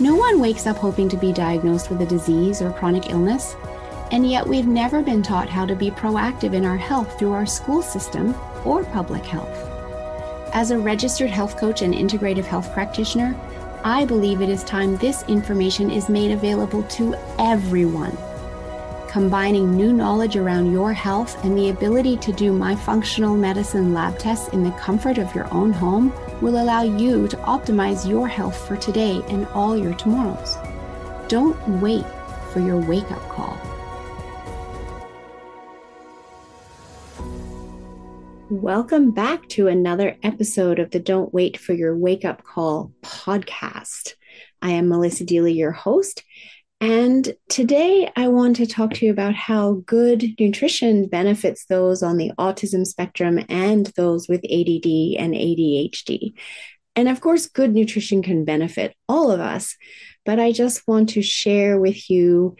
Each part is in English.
No one wakes up hoping to be diagnosed with a disease or chronic illness. And yet, we've never been taught how to be proactive in our health through our school system or public health. As a registered health coach and integrative health practitioner, I believe it is time this information is made available to everyone. Combining new knowledge around your health and the ability to do my functional medicine lab tests in the comfort of your own home will allow you to optimize your health for today and all your tomorrows. Don't wait for your wake up call. Welcome back to another episode of the Don't Wait for Your Wake Up Call podcast. I am Melissa Deely, your host. And today I want to talk to you about how good nutrition benefits those on the autism spectrum and those with ADD and ADHD. And of course, good nutrition can benefit all of us, but I just want to share with you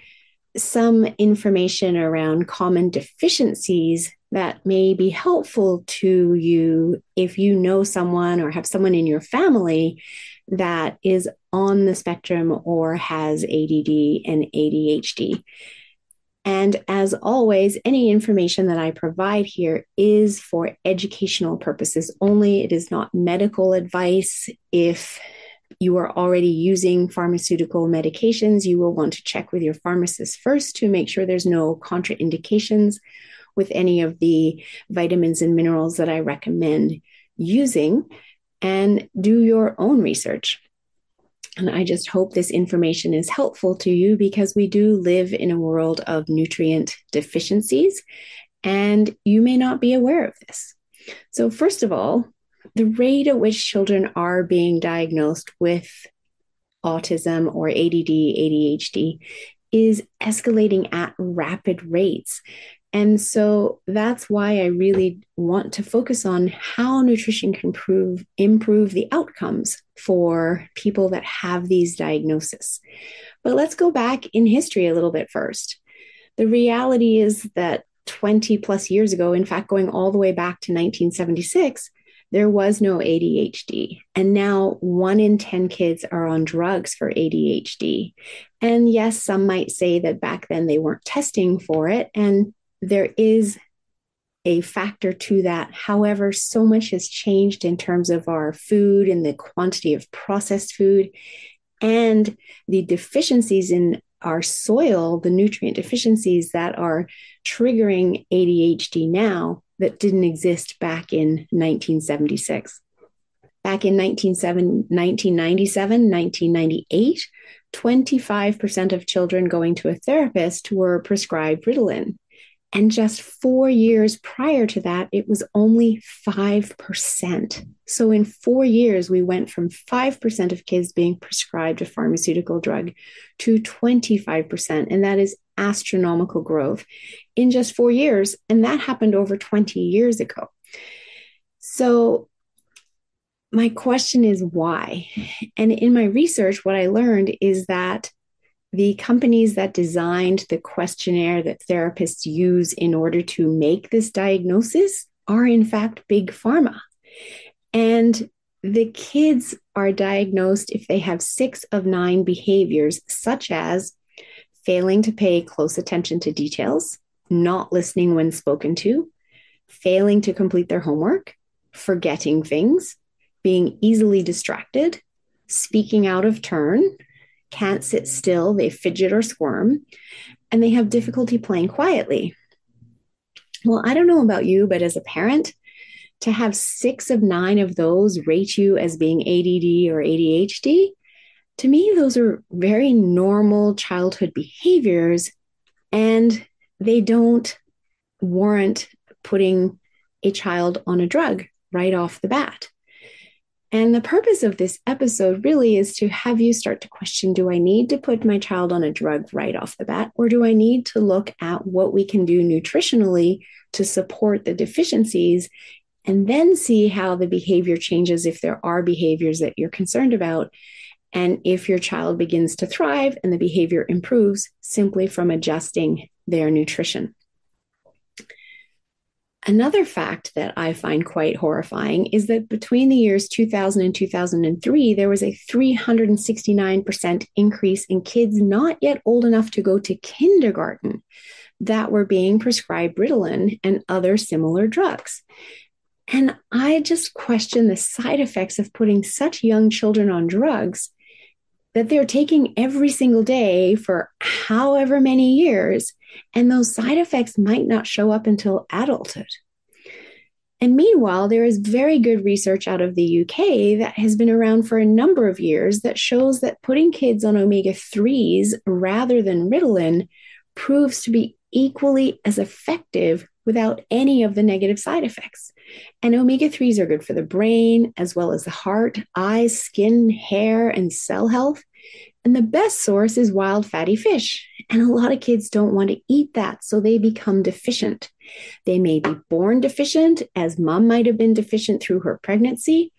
some information around common deficiencies that may be helpful to you if you know someone or have someone in your family that is on the spectrum or has ADD and ADHD. And as always, any information that I provide here is for educational purposes only. It is not medical advice. If you are already using pharmaceutical medications, you will want to check with your pharmacist first to make sure there's no contraindications with any of the vitamins and minerals that I recommend using and do your own research. And I just hope this information is helpful to you because we do live in a world of nutrient deficiencies, and you may not be aware of this. So, first of all, the rate at which children are being diagnosed with autism or ADD, ADHD is escalating at rapid rates. And so that's why I really want to focus on how nutrition can improve, improve the outcomes for people that have these diagnoses. But let's go back in history a little bit first. The reality is that 20 plus years ago, in fact, going all the way back to 1976, there was no ADHD. And now one in 10 kids are on drugs for ADHD. And yes, some might say that back then they weren't testing for it. And there is a factor to that. However, so much has changed in terms of our food and the quantity of processed food and the deficiencies in our soil, the nutrient deficiencies that are triggering ADHD now that didn't exist back in 1976. Back in 1997, 1998, 25% of children going to a therapist were prescribed Ritalin. And just four years prior to that, it was only 5%. So in four years, we went from 5% of kids being prescribed a pharmaceutical drug to 25%. And that is astronomical growth in just four years. And that happened over 20 years ago. So my question is why? And in my research, what I learned is that the companies that designed the questionnaire that therapists use in order to make this diagnosis are, in fact, big pharma. And the kids are diagnosed if they have six of nine behaviors, such as failing to pay close attention to details, not listening when spoken to, failing to complete their homework, forgetting things, being easily distracted, speaking out of turn, can't sit still, they fidget or squirm, and they have difficulty playing quietly. Well, I don't know about you, but as a parent, to have six of nine of those rate you as being ADD or ADHD, to me, those are very normal childhood behaviors, and they don't warrant putting a child on a drug right off the bat. And the purpose of this episode really is to have you start to question do I need to put my child on a drug right off the bat, or do I need to look at what we can do nutritionally to support the deficiencies and then see how the behavior changes if there are behaviors that you're concerned about? And if your child begins to thrive and the behavior improves simply from adjusting their nutrition. Another fact that I find quite horrifying is that between the years 2000 and 2003, there was a 369% increase in kids not yet old enough to go to kindergarten that were being prescribed Ritalin and other similar drugs. And I just question the side effects of putting such young children on drugs that they're taking every single day for however many years, and those side effects might not show up until adulthood. And meanwhile, there is very good research out of the UK that has been around for a number of years that shows that putting kids on omega 3s rather than Ritalin proves to be equally as effective without any of the negative side effects. And omega 3s are good for the brain, as well as the heart, eyes, skin, hair, and cell health. And the best source is wild fatty fish. And a lot of kids don't want to eat that, so they become deficient. They may be born deficient, as mom might have been deficient through her pregnancy.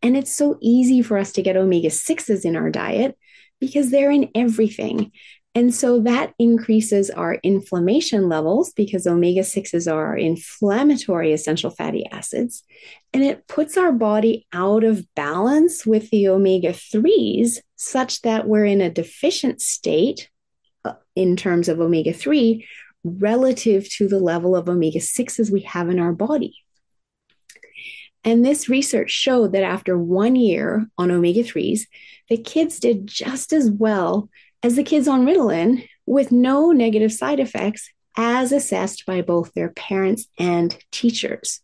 And it's so easy for us to get omega 6s in our diet because they're in everything. And so that increases our inflammation levels because omega 6s are inflammatory essential fatty acids. And it puts our body out of balance with the omega 3s, such that we're in a deficient state uh, in terms of omega 3 relative to the level of omega 6s we have in our body. And this research showed that after one year on omega 3s, the kids did just as well as the kids on Ritalin with no negative side effects as assessed by both their parents and teachers.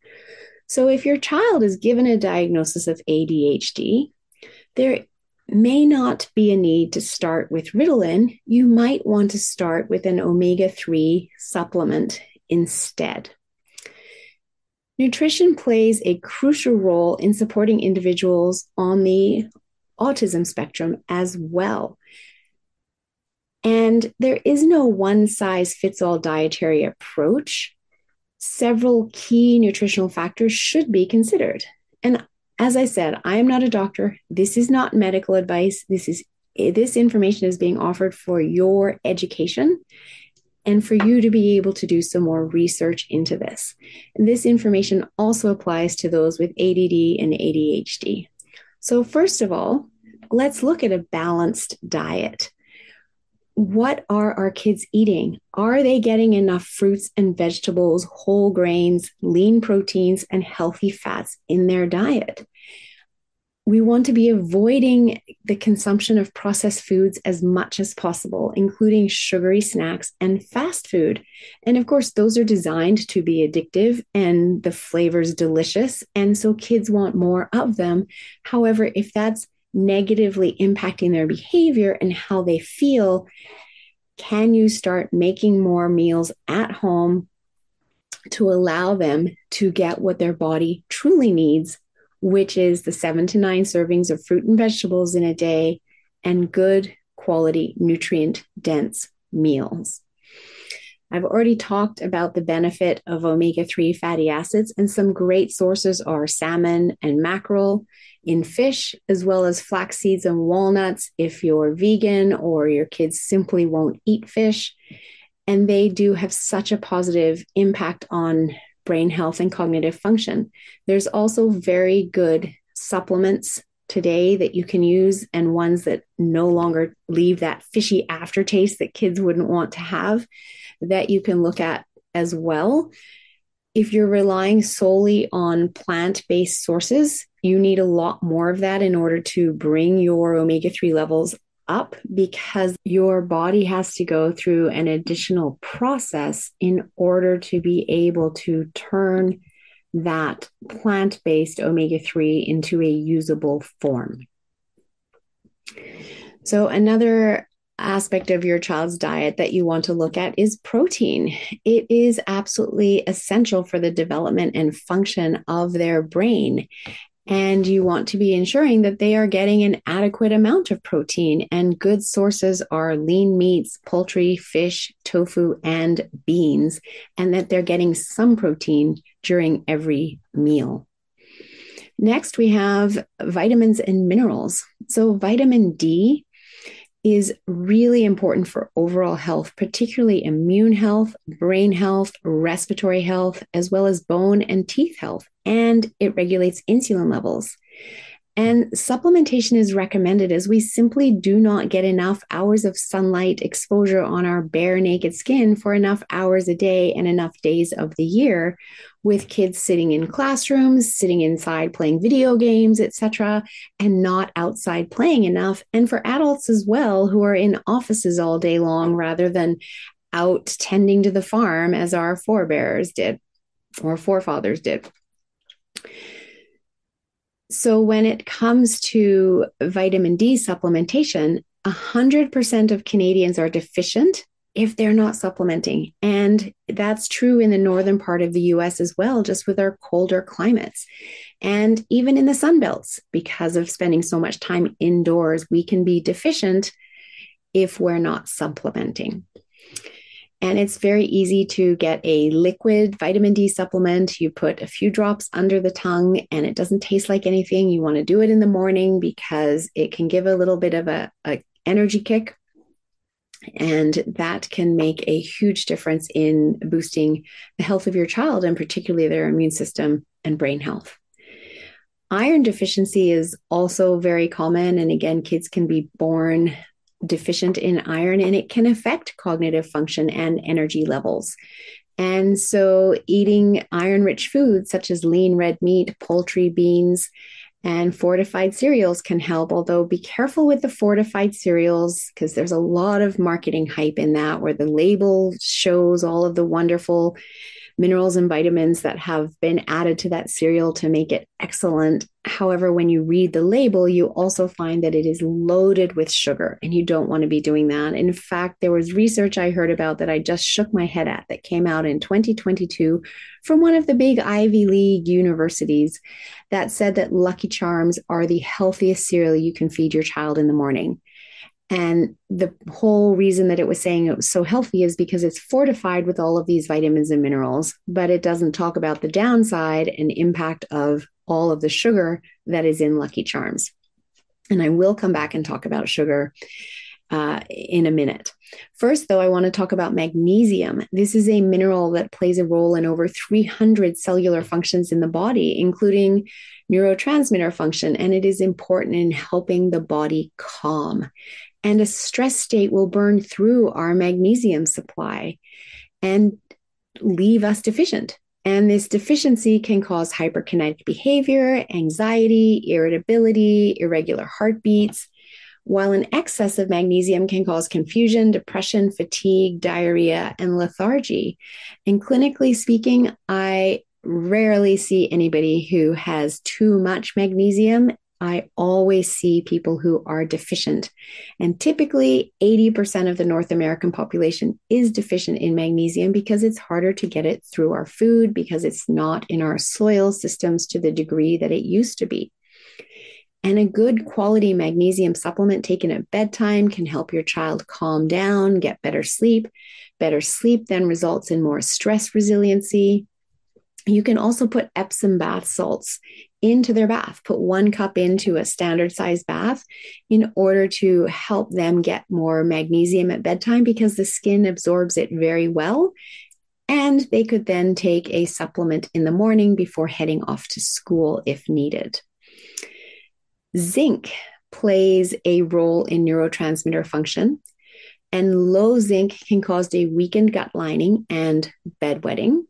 So, if your child is given a diagnosis of ADHD, there may not be a need to start with Ritalin. You might want to start with an omega 3 supplement instead. Nutrition plays a crucial role in supporting individuals on the autism spectrum as well. And there is no one size fits all dietary approach. Several key nutritional factors should be considered. And as I said, I am not a doctor. This is not medical advice. This is this information is being offered for your education and for you to be able to do some more research into this. And this information also applies to those with ADD and ADHD. So, first of all, let's look at a balanced diet what are our kids eating? Are they getting enough fruits and vegetables, whole grains, lean proteins, and healthy fats in their diet? We want to be avoiding the consumption of processed foods as much as possible, including sugary snacks and fast food. And of course, those are designed to be addictive and the flavors delicious. And so kids want more of them. However, if that's negatively impacting their behavior and how they feel, can you start making more meals at home to allow them to get what their body truly needs, which is the seven to nine servings of fruit and vegetables in a day and good quality, nutrient dense meals? I've already talked about the benefit of omega 3 fatty acids, and some great sources are salmon and mackerel in fish, as well as flax seeds and walnuts if you're vegan or your kids simply won't eat fish. And they do have such a positive impact on brain health and cognitive function. There's also very good supplements today that you can use and ones that no longer leave that fishy aftertaste that kids wouldn't want to have that you can look at as well. If you're relying solely on plant based sources, you need a lot more of that in order to bring your omega 3 levels up because your body has to go through an additional process in order to be able to turn that plant based omega 3 into a usable form. So, another aspect of your child's diet that you want to look at is protein. It is absolutely essential for the development and function of their brain. And you want to be ensuring that they are getting an adequate amount of protein. And good sources are lean meats, poultry, fish, tofu, and beans, and that they're getting some protein during every meal. Next, we have vitamins and minerals. So, vitamin D is really important for overall health, particularly immune health, brain health, respiratory health, as well as bone and teeth health. And it regulates insulin levels. And supplementation is recommended as we simply do not get enough hours of sunlight exposure on our bare naked skin for enough hours a day and enough days of the year with kids sitting in classrooms, sitting inside playing video games, etc., and not outside playing enough. And for adults as well who are in offices all day long rather than out tending to the farm as our forebears did or forefathers did. So, when it comes to vitamin D supplementation, 100% of Canadians are deficient if they're not supplementing. And that's true in the northern part of the US as well, just with our colder climates. And even in the sun belts, because of spending so much time indoors, we can be deficient if we're not supplementing. And it's very easy to get a liquid vitamin D supplement. You put a few drops under the tongue and it doesn't taste like anything. You want to do it in the morning because it can give a little bit of a, a energy kick. And that can make a huge difference in boosting the health of your child and particularly their immune system and brain health. Iron deficiency is also very common. And again, kids can be born deficient in iron and it can affect cognitive function and energy levels. And so, eating iron rich foods such as lean red meat, poultry, beans, and fortified cereals can help. Although, be careful with the fortified cereals because there's a lot of marketing hype in that where the label shows all of the wonderful minerals and vitamins that have been added to that cereal to make it excellent. However, when you read the label, you also find that it is loaded with sugar, and you don't want to be doing that. In fact, there was research I heard about that I just shook my head at that came out in 2022 from one of the big Ivy League universities that said that Lucky Charms are the healthiest cereal you can feed your child in the morning. And the whole reason that it was saying it was so healthy is because it's fortified with all of these vitamins and minerals, but it doesn't talk about the downside and impact of all of the sugar that is in Lucky Charms. And I will come back and talk about sugar uh, in a minute. First, though, I want to talk about magnesium. This is a mineral that plays a role in over 300 cellular functions in the body, including neurotransmitter function, and it is important in helping the body calm. And a stress state will burn through our magnesium supply and leave us deficient. And this deficiency can cause hyperkinetic behavior, anxiety, irritability, irregular heartbeats, while an excess of magnesium can cause confusion, depression, fatigue, diarrhea, and lethargy. And clinically speaking, I rarely see anybody who has too much magnesium I always see people who are deficient. And typically, 80% of the North American population is deficient in magnesium because it's harder to get it through our food, because it's not in our soil systems to the degree that it used to be. And a good quality magnesium supplement taken at bedtime can help your child calm down, get better sleep. Better sleep then results in more stress resiliency. You can also put Epsom bath salts into their bath, put one cup into a standard size bath in order to help them get more magnesium at bedtime because the skin absorbs it very well. And they could then take a supplement in the morning before heading off to school if needed. Zinc plays a role in neurotransmitter function, and low zinc can cause a weakened gut lining and bedwetting.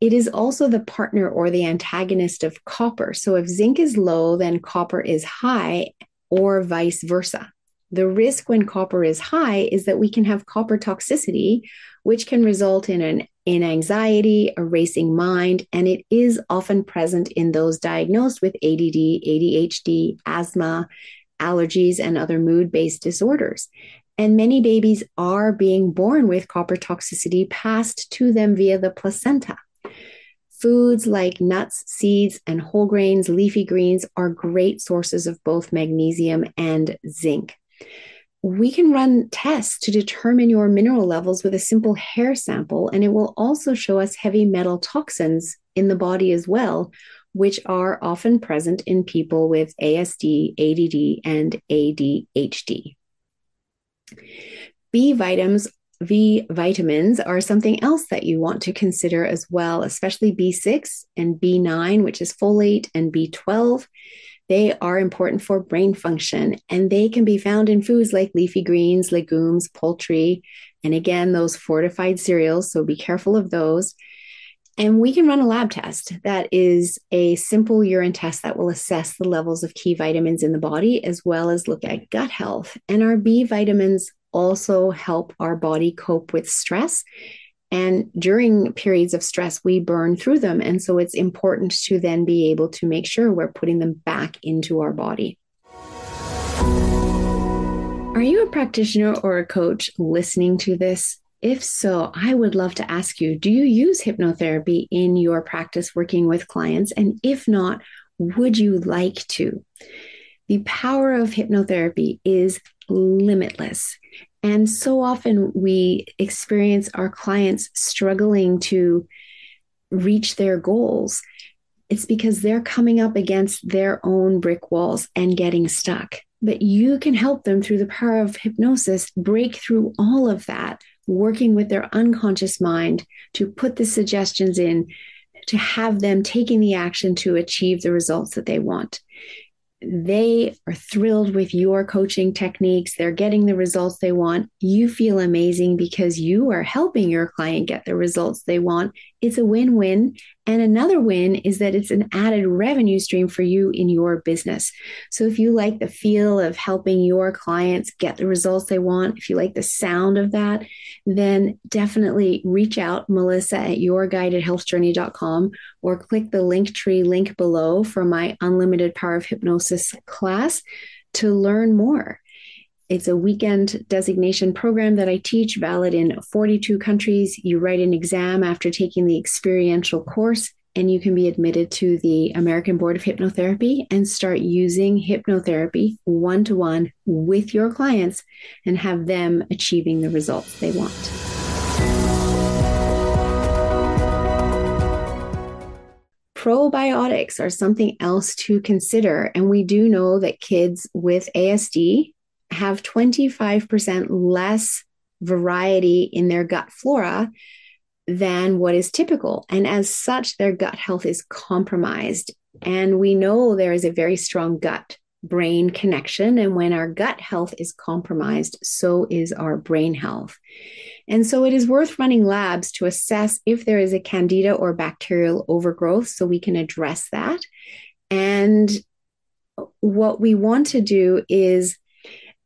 It is also the partner or the antagonist of copper. So if zinc is low, then copper is high, or vice versa. The risk when copper is high is that we can have copper toxicity, which can result in an in anxiety, a racing mind, and it is often present in those diagnosed with ADD, ADHD, asthma, allergies, and other mood based disorders. And many babies are being born with copper toxicity passed to them via the placenta. Foods like nuts, seeds, and whole grains, leafy greens are great sources of both magnesium and zinc. We can run tests to determine your mineral levels with a simple hair sample, and it will also show us heavy metal toxins in the body as well, which are often present in people with ASD, ADD, and ADHD. B vitamins B vitamins are something else that you want to consider as well, especially B6 and B9, which is folate, and B12. They are important for brain function and they can be found in foods like leafy greens, legumes, poultry, and again, those fortified cereals. So be careful of those. And we can run a lab test that is a simple urine test that will assess the levels of key vitamins in the body as well as look at gut health. And our B vitamins also help our body cope with stress. And during periods of stress, we burn through them. And so it's important to then be able to make sure we're putting them back into our body. Are you a practitioner or a coach listening to this? If so, I would love to ask you do you use hypnotherapy in your practice working with clients? And if not, would you like to? The power of hypnotherapy is limitless. And so often we experience our clients struggling to reach their goals. It's because they're coming up against their own brick walls and getting stuck. But you can help them through the power of hypnosis break through all of that working with their unconscious mind to put the suggestions in to have them taking the action to achieve the results that they want they are thrilled with your coaching techniques. They're getting the results they want. You feel amazing because you are helping your client get the results they want. It's a win win. And another win is that it's an added revenue stream for you in your business. So if you like the feel of helping your clients get the results they want, if you like the sound of that, then definitely reach out, Melissa at yourguidedhealthjourney.com or click the Linktree link below for my Unlimited Power of Hypnosis class to learn more. It's a weekend designation program that I teach, valid in 42 countries. You write an exam after taking the experiential course, and you can be admitted to the American Board of Hypnotherapy and start using hypnotherapy one to one with your clients and have them achieving the results they want. Probiotics are something else to consider. And we do know that kids with ASD have 25% less variety in their gut flora than what is typical. And as such, their gut health is compromised. And we know there is a very strong gut brain connection. And when our gut health is compromised, so is our brain health. And so it is worth running labs to assess if there is a candida or bacterial overgrowth so we can address that. And what we want to do is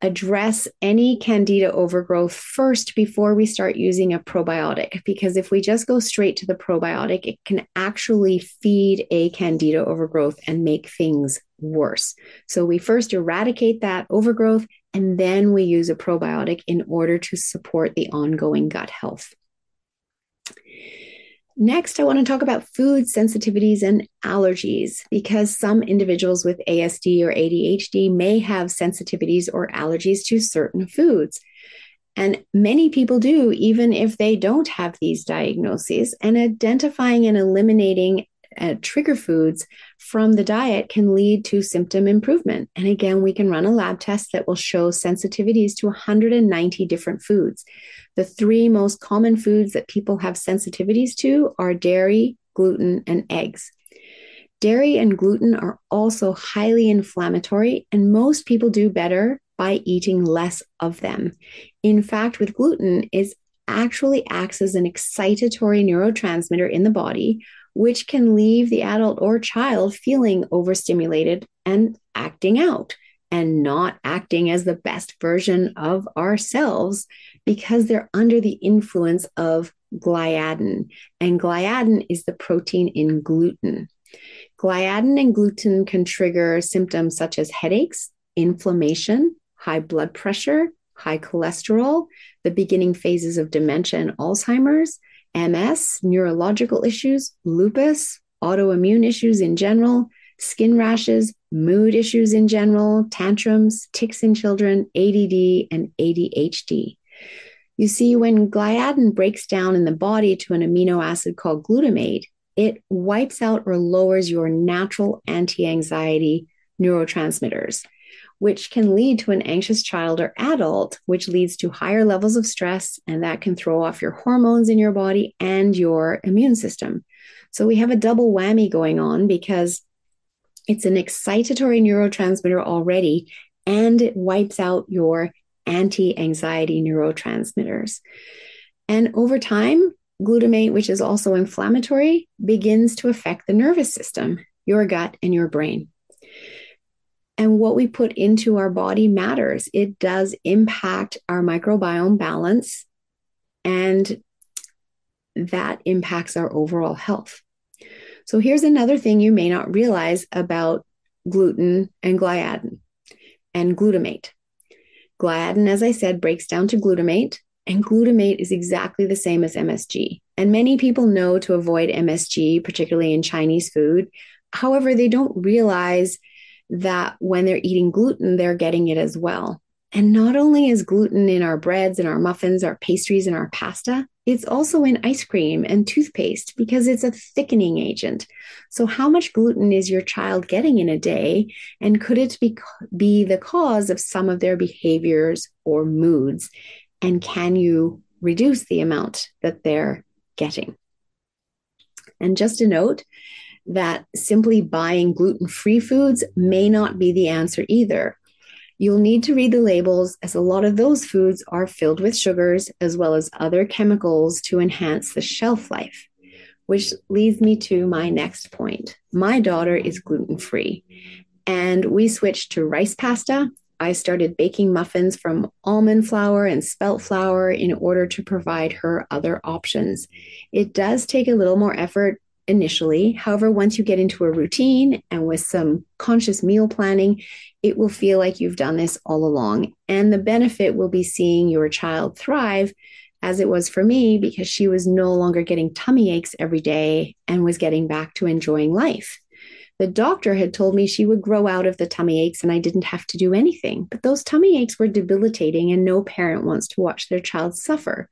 address any candida overgrowth first before we start using a probiotic. Because if we just go straight to the probiotic, it can actually feed a candida overgrowth and make things worse. So we first eradicate that overgrowth and then we use a probiotic in order to support the ongoing gut health. Next, I want to talk about food sensitivities and allergies because some individuals with ASD or ADHD may have sensitivities or allergies to certain foods. And many people do, even if they don't have these diagnoses. And identifying and eliminating uh, trigger foods from the diet can lead to symptom improvement. And again, we can run a lab test that will show sensitivities to 190 different foods. The three most common foods that people have sensitivities to are dairy, gluten, and eggs. Dairy and gluten are also highly inflammatory, and most people do better by eating less of them. In fact, with gluten, it actually acts as an excitatory neurotransmitter in the body, which can leave the adult or child feeling overstimulated and acting out and not acting as the best version of ourselves because they're under the influence of gliadin. And gliadin is the protein in gluten. Gliadin and gluten can trigger symptoms such as headaches, inflammation, high blood pressure, high cholesterol, the beginning phases of dementia and Alzheimer's, MS, neurological issues, lupus, autoimmune issues in general, skin rashes, mood issues in general, tantrums, tics in children, ADD, and ADHD. You see, when gliadin breaks down in the body to an amino acid called glutamate, it wipes out or lowers your natural anti anxiety neurotransmitters, which can lead to an anxious child or adult, which leads to higher levels of stress, and that can throw off your hormones in your body and your immune system. So we have a double whammy going on because it's an excitatory neurotransmitter already, and it wipes out your anti anxiety neurotransmitters. And over time, glutamate, which is also inflammatory, begins to affect the nervous system, your gut, and your brain. And what we put into our body matters. It does impact our microbiome balance, and that impacts our overall health. So, here's another thing you may not realize about gluten and gliadin and glutamate. Gliadin, as I said, breaks down to glutamate, and glutamate is exactly the same as MSG. And many people know to avoid MSG, particularly in Chinese food. However, they don't realize that when they're eating gluten, they're getting it as well. And not only is gluten in our breads and our muffins, our pastries, and our pasta, it's also in ice cream and toothpaste because it's a thickening agent. So, how much gluten is your child getting in a day? And could it be, be the cause of some of their behaviors or moods? And can you reduce the amount that they're getting? And just a note that simply buying gluten free foods may not be the answer either. You'll need to read the labels as a lot of those foods are filled with sugars as well as other chemicals to enhance the shelf life. Which leads me to my next point. My daughter is gluten free, and we switched to rice pasta. I started baking muffins from almond flour and spelt flour in order to provide her other options. It does take a little more effort initially. However, once you get into a routine and with some conscious meal planning, it will feel like you've done this all along. And the benefit will be seeing your child thrive as it was for me because she was no longer getting tummy aches every day and was getting back to enjoying life. The doctor had told me she would grow out of the tummy aches and I didn't have to do anything. But those tummy aches were debilitating, and no parent wants to watch their child suffer.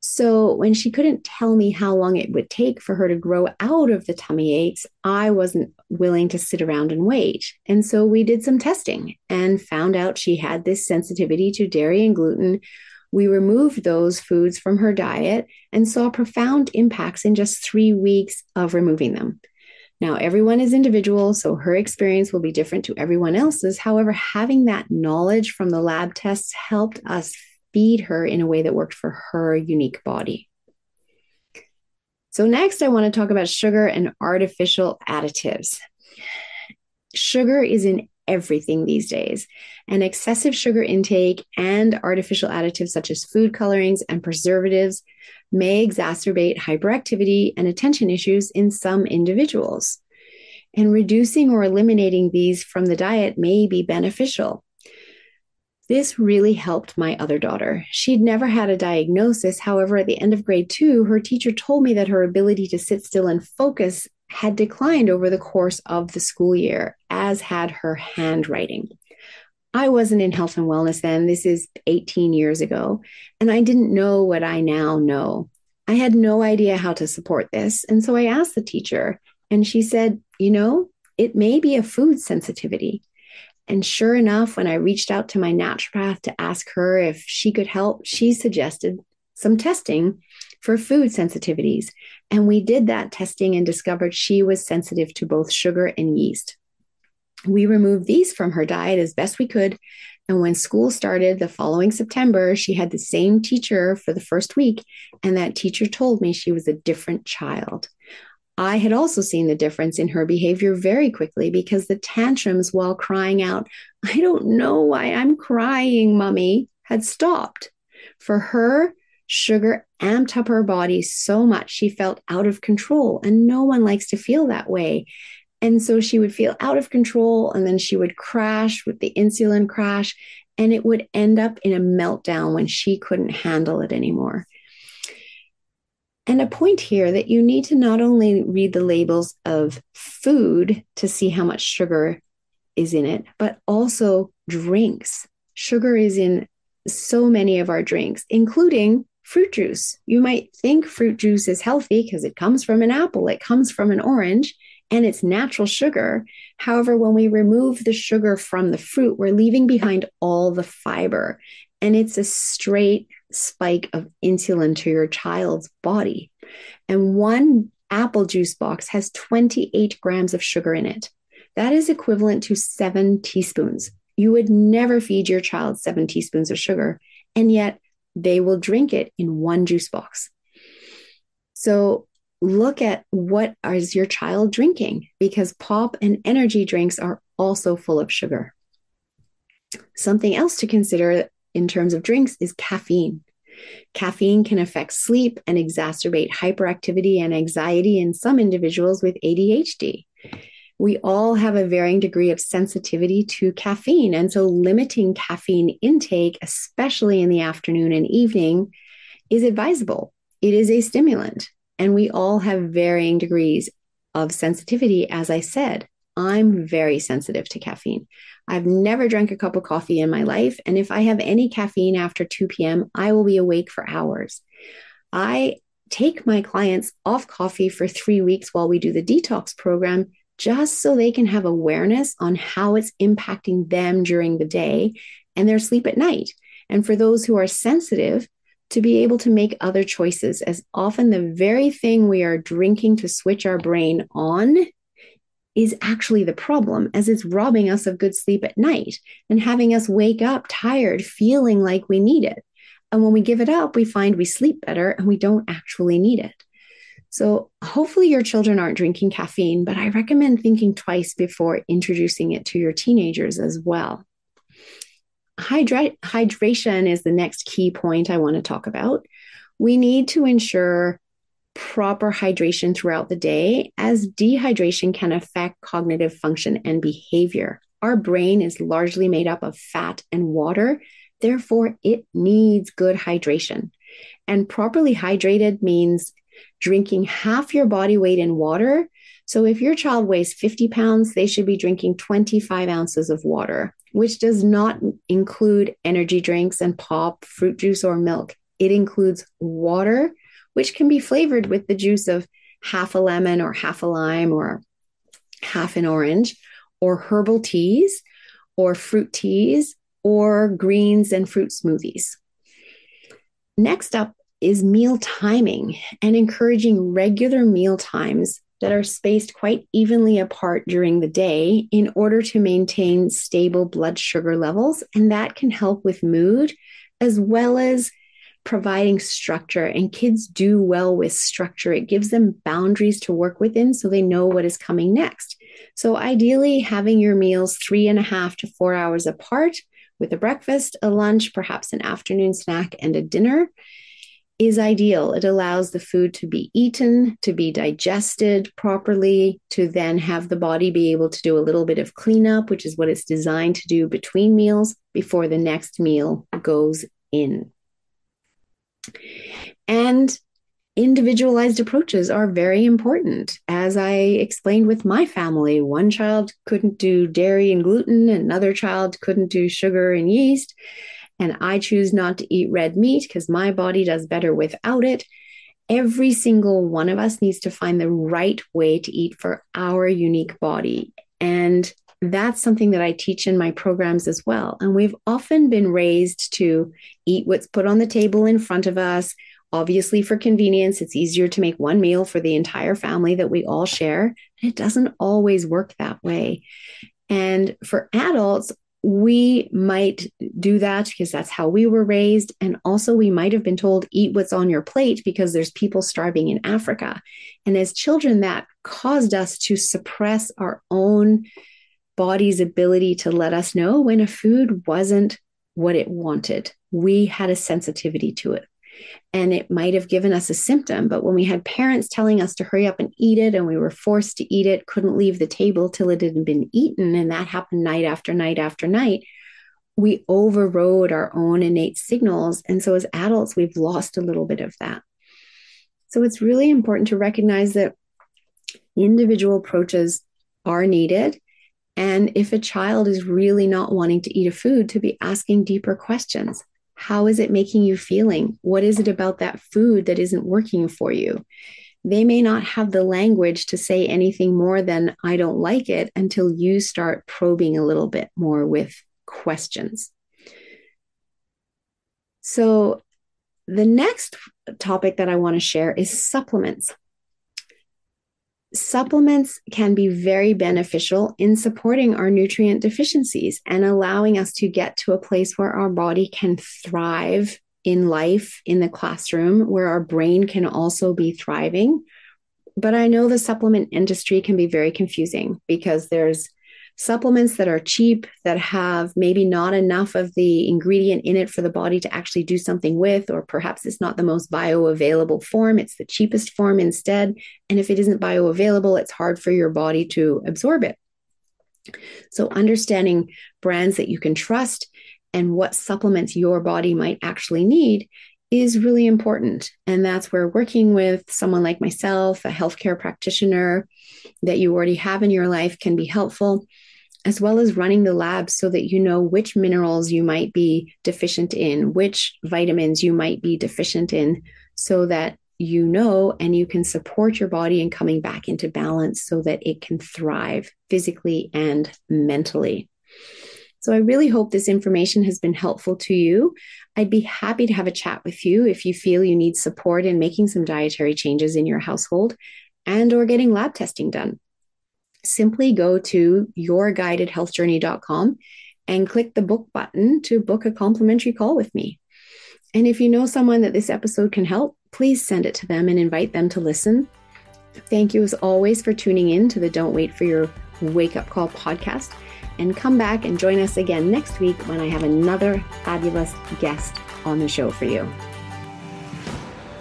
So when she couldn't tell me how long it would take for her to grow out of the tummy aches, I wasn't willing to sit around and wait. And so we did some testing and found out she had this sensitivity to dairy and gluten. We removed those foods from her diet and saw profound impacts in just three weeks of removing them. Now, everyone is individual, so her experience will be different to everyone else's. However, having that knowledge from the lab tests helped us feed her in a way that worked for her unique body. So, next, I want to talk about sugar and artificial additives. Sugar is in everything these days, and excessive sugar intake and artificial additives such as food colorings and preservatives may exacerbate hyperactivity and attention issues in some individuals. And reducing or eliminating these from the diet may be beneficial. This really helped my other daughter. She'd never had a diagnosis. However, at the end of grade two, her teacher told me that her ability to sit still and focus had declined over the course of the school year, as had her handwriting. I wasn't in health and wellness then. This is 18 years ago, and I didn't know what I now know. I had no idea how to support this. And so I asked the teacher, and she said, You know, it may be a food sensitivity. And sure enough, when I reached out to my naturopath to ask her if she could help, she suggested some testing for food sensitivities. And we did that testing and discovered she was sensitive to both sugar and yeast. We removed these from her diet as best we could. And when school started the following September, she had the same teacher for the first week. And that teacher told me she was a different child. I had also seen the difference in her behavior very quickly because the tantrums while crying out, I don't know why I'm crying, mummy, had stopped. For her, sugar amped up her body so much she felt out of control, and no one likes to feel that way. And so she would feel out of control, and then she would crash with the insulin crash, and it would end up in a meltdown when she couldn't handle it anymore. And a point here that you need to not only read the labels of food to see how much sugar is in it, but also drinks. Sugar is in so many of our drinks, including fruit juice. You might think fruit juice is healthy because it comes from an apple, it comes from an orange, and it's natural sugar. However, when we remove the sugar from the fruit, we're leaving behind all the fiber, and it's a straight spike of insulin to your child's body. And one apple juice box has 28 grams of sugar in it. That is equivalent to seven teaspoons. You would never feed your child seven teaspoons of sugar, and yet they will drink it in one juice box. So look at what is your child drinking because pop and energy drinks are also full of sugar. Something else to consider in terms of drinks is caffeine. Caffeine can affect sleep and exacerbate hyperactivity and anxiety in some individuals with ADHD. We all have a varying degree of sensitivity to caffeine. And so, limiting caffeine intake, especially in the afternoon and evening, is advisable. It is a stimulant. And we all have varying degrees of sensitivity. As I said, I'm very sensitive to caffeine. I've never drank a cup of coffee in my life. And if I have any caffeine after 2 p.m., I will be awake for hours. I take my clients off coffee for three weeks while we do the detox program just so they can have awareness on how it's impacting them during the day and their sleep at night. And for those who are sensitive, to be able to make other choices, as often the very thing we are drinking to switch our brain on is actually the problem, as it's robbing us of good sleep at night and having us wake up tired, feeling like we need it. And when we give it up, we find we sleep better and we don't actually need it. So, hopefully, your children aren't drinking caffeine, but I recommend thinking twice before introducing it to your teenagers as well. Hydra- hydration is the next key point I want to talk about. We need to ensure proper hydration throughout the day, as dehydration can affect cognitive function and behavior. Our brain is largely made up of fat and water, therefore, it needs good hydration. And properly hydrated means drinking half your body weight in water. So, if your child weighs 50 pounds, they should be drinking 25 ounces of water which does not include energy drinks and pop, fruit juice, or milk. It includes water, which can be flavored with the juice of half a lemon or half a lime or half an orange, or herbal teas, or fruit teas, or greens and fruit smoothies. Next up is meal timing and encouraging regular meal times that are spaced quite evenly apart during the day in order to maintain stable blood sugar levels. And that can help with mood as well as providing structure. And kids do well with structure, it gives them boundaries to work within so they know what is coming next. So, ideally, having your meals three and a half to four hours apart with a breakfast, a lunch, perhaps an afternoon snack, and a dinner is ideal. It allows the food to be eaten, to be digested properly, to then have the body be able to do a little bit of cleanup, which is what it's designed to do between meals before the next meal goes in. And individualized approaches are very important. As I explained with my family, one child couldn't do dairy and gluten, another child couldn't do sugar and yeast and I choose not to eat red meat because my body does better without it. Every single one of us needs to find the right way to eat for our unique body. And that's something that I teach in my programs as well. And we've often been raised to eat what's put on the table in front of us. Obviously, for convenience, it's easier to make one meal for the entire family that we all share. It doesn't always work that way. And for adults, we might do that because that's how we were raised. And also, we might have been told, eat what's on your plate because there's people starving in Africa. And as children, that caused us to suppress our own body's ability to let us know when a food wasn't what it wanted. We had a sensitivity to it and it might have given us a symptom. But when we had parents telling us to hurry up and eat it, and we were forced to eat it, couldn't leave the table till it had been eaten, and that happened night after night after night, we overrode our own innate signals. And so as adults, we've lost a little bit of that. So it's really important to recognize that individual approaches are needed. And if a child is really not wanting to eat a food, to be asking deeper questions. How is it making you feeling? What is it about that food that isn't working for you? They may not have the language to say anything more than, I don't like it, until you start probing a little bit more with questions. So, the next topic that I want to share is supplements. Supplements can be very beneficial in supporting our nutrient deficiencies and allowing us to get to a place where our body can thrive in life, in the classroom, where our brain can also be thriving. But I know the supplement industry can be very confusing because there's supplements that are cheap that have maybe not enough of the ingredient in it for the body to actually do something with or perhaps it's not the most bioavailable form it's the cheapest form instead. And if it isn't bioavailable it's hard for your body to absorb it. So understanding brands that you can trust and what supplements your body might actually need is really important. And that's where working with someone like myself a healthcare practitioner that you already have in your life can be helpful as well as running the lab so that you know which minerals you might be deficient in, which vitamins you might be deficient in, so that you know and you can support your body in coming back into balance so that it can thrive physically and mentally. So, I really hope this information has been helpful to you. I'd be happy to have a chat with you if you feel you need support in making some dietary changes in your household and or getting lab testing done simply go to yourguidedhealthjourney.com and click the book button to book a complimentary call with me. And if you know someone that this episode can help, please send it to them and invite them to listen. Thank you as always for tuning in to the Don't Wait for Your Wake Up Call podcast. And come back and join us again next week when I have another fabulous guest on the show for you.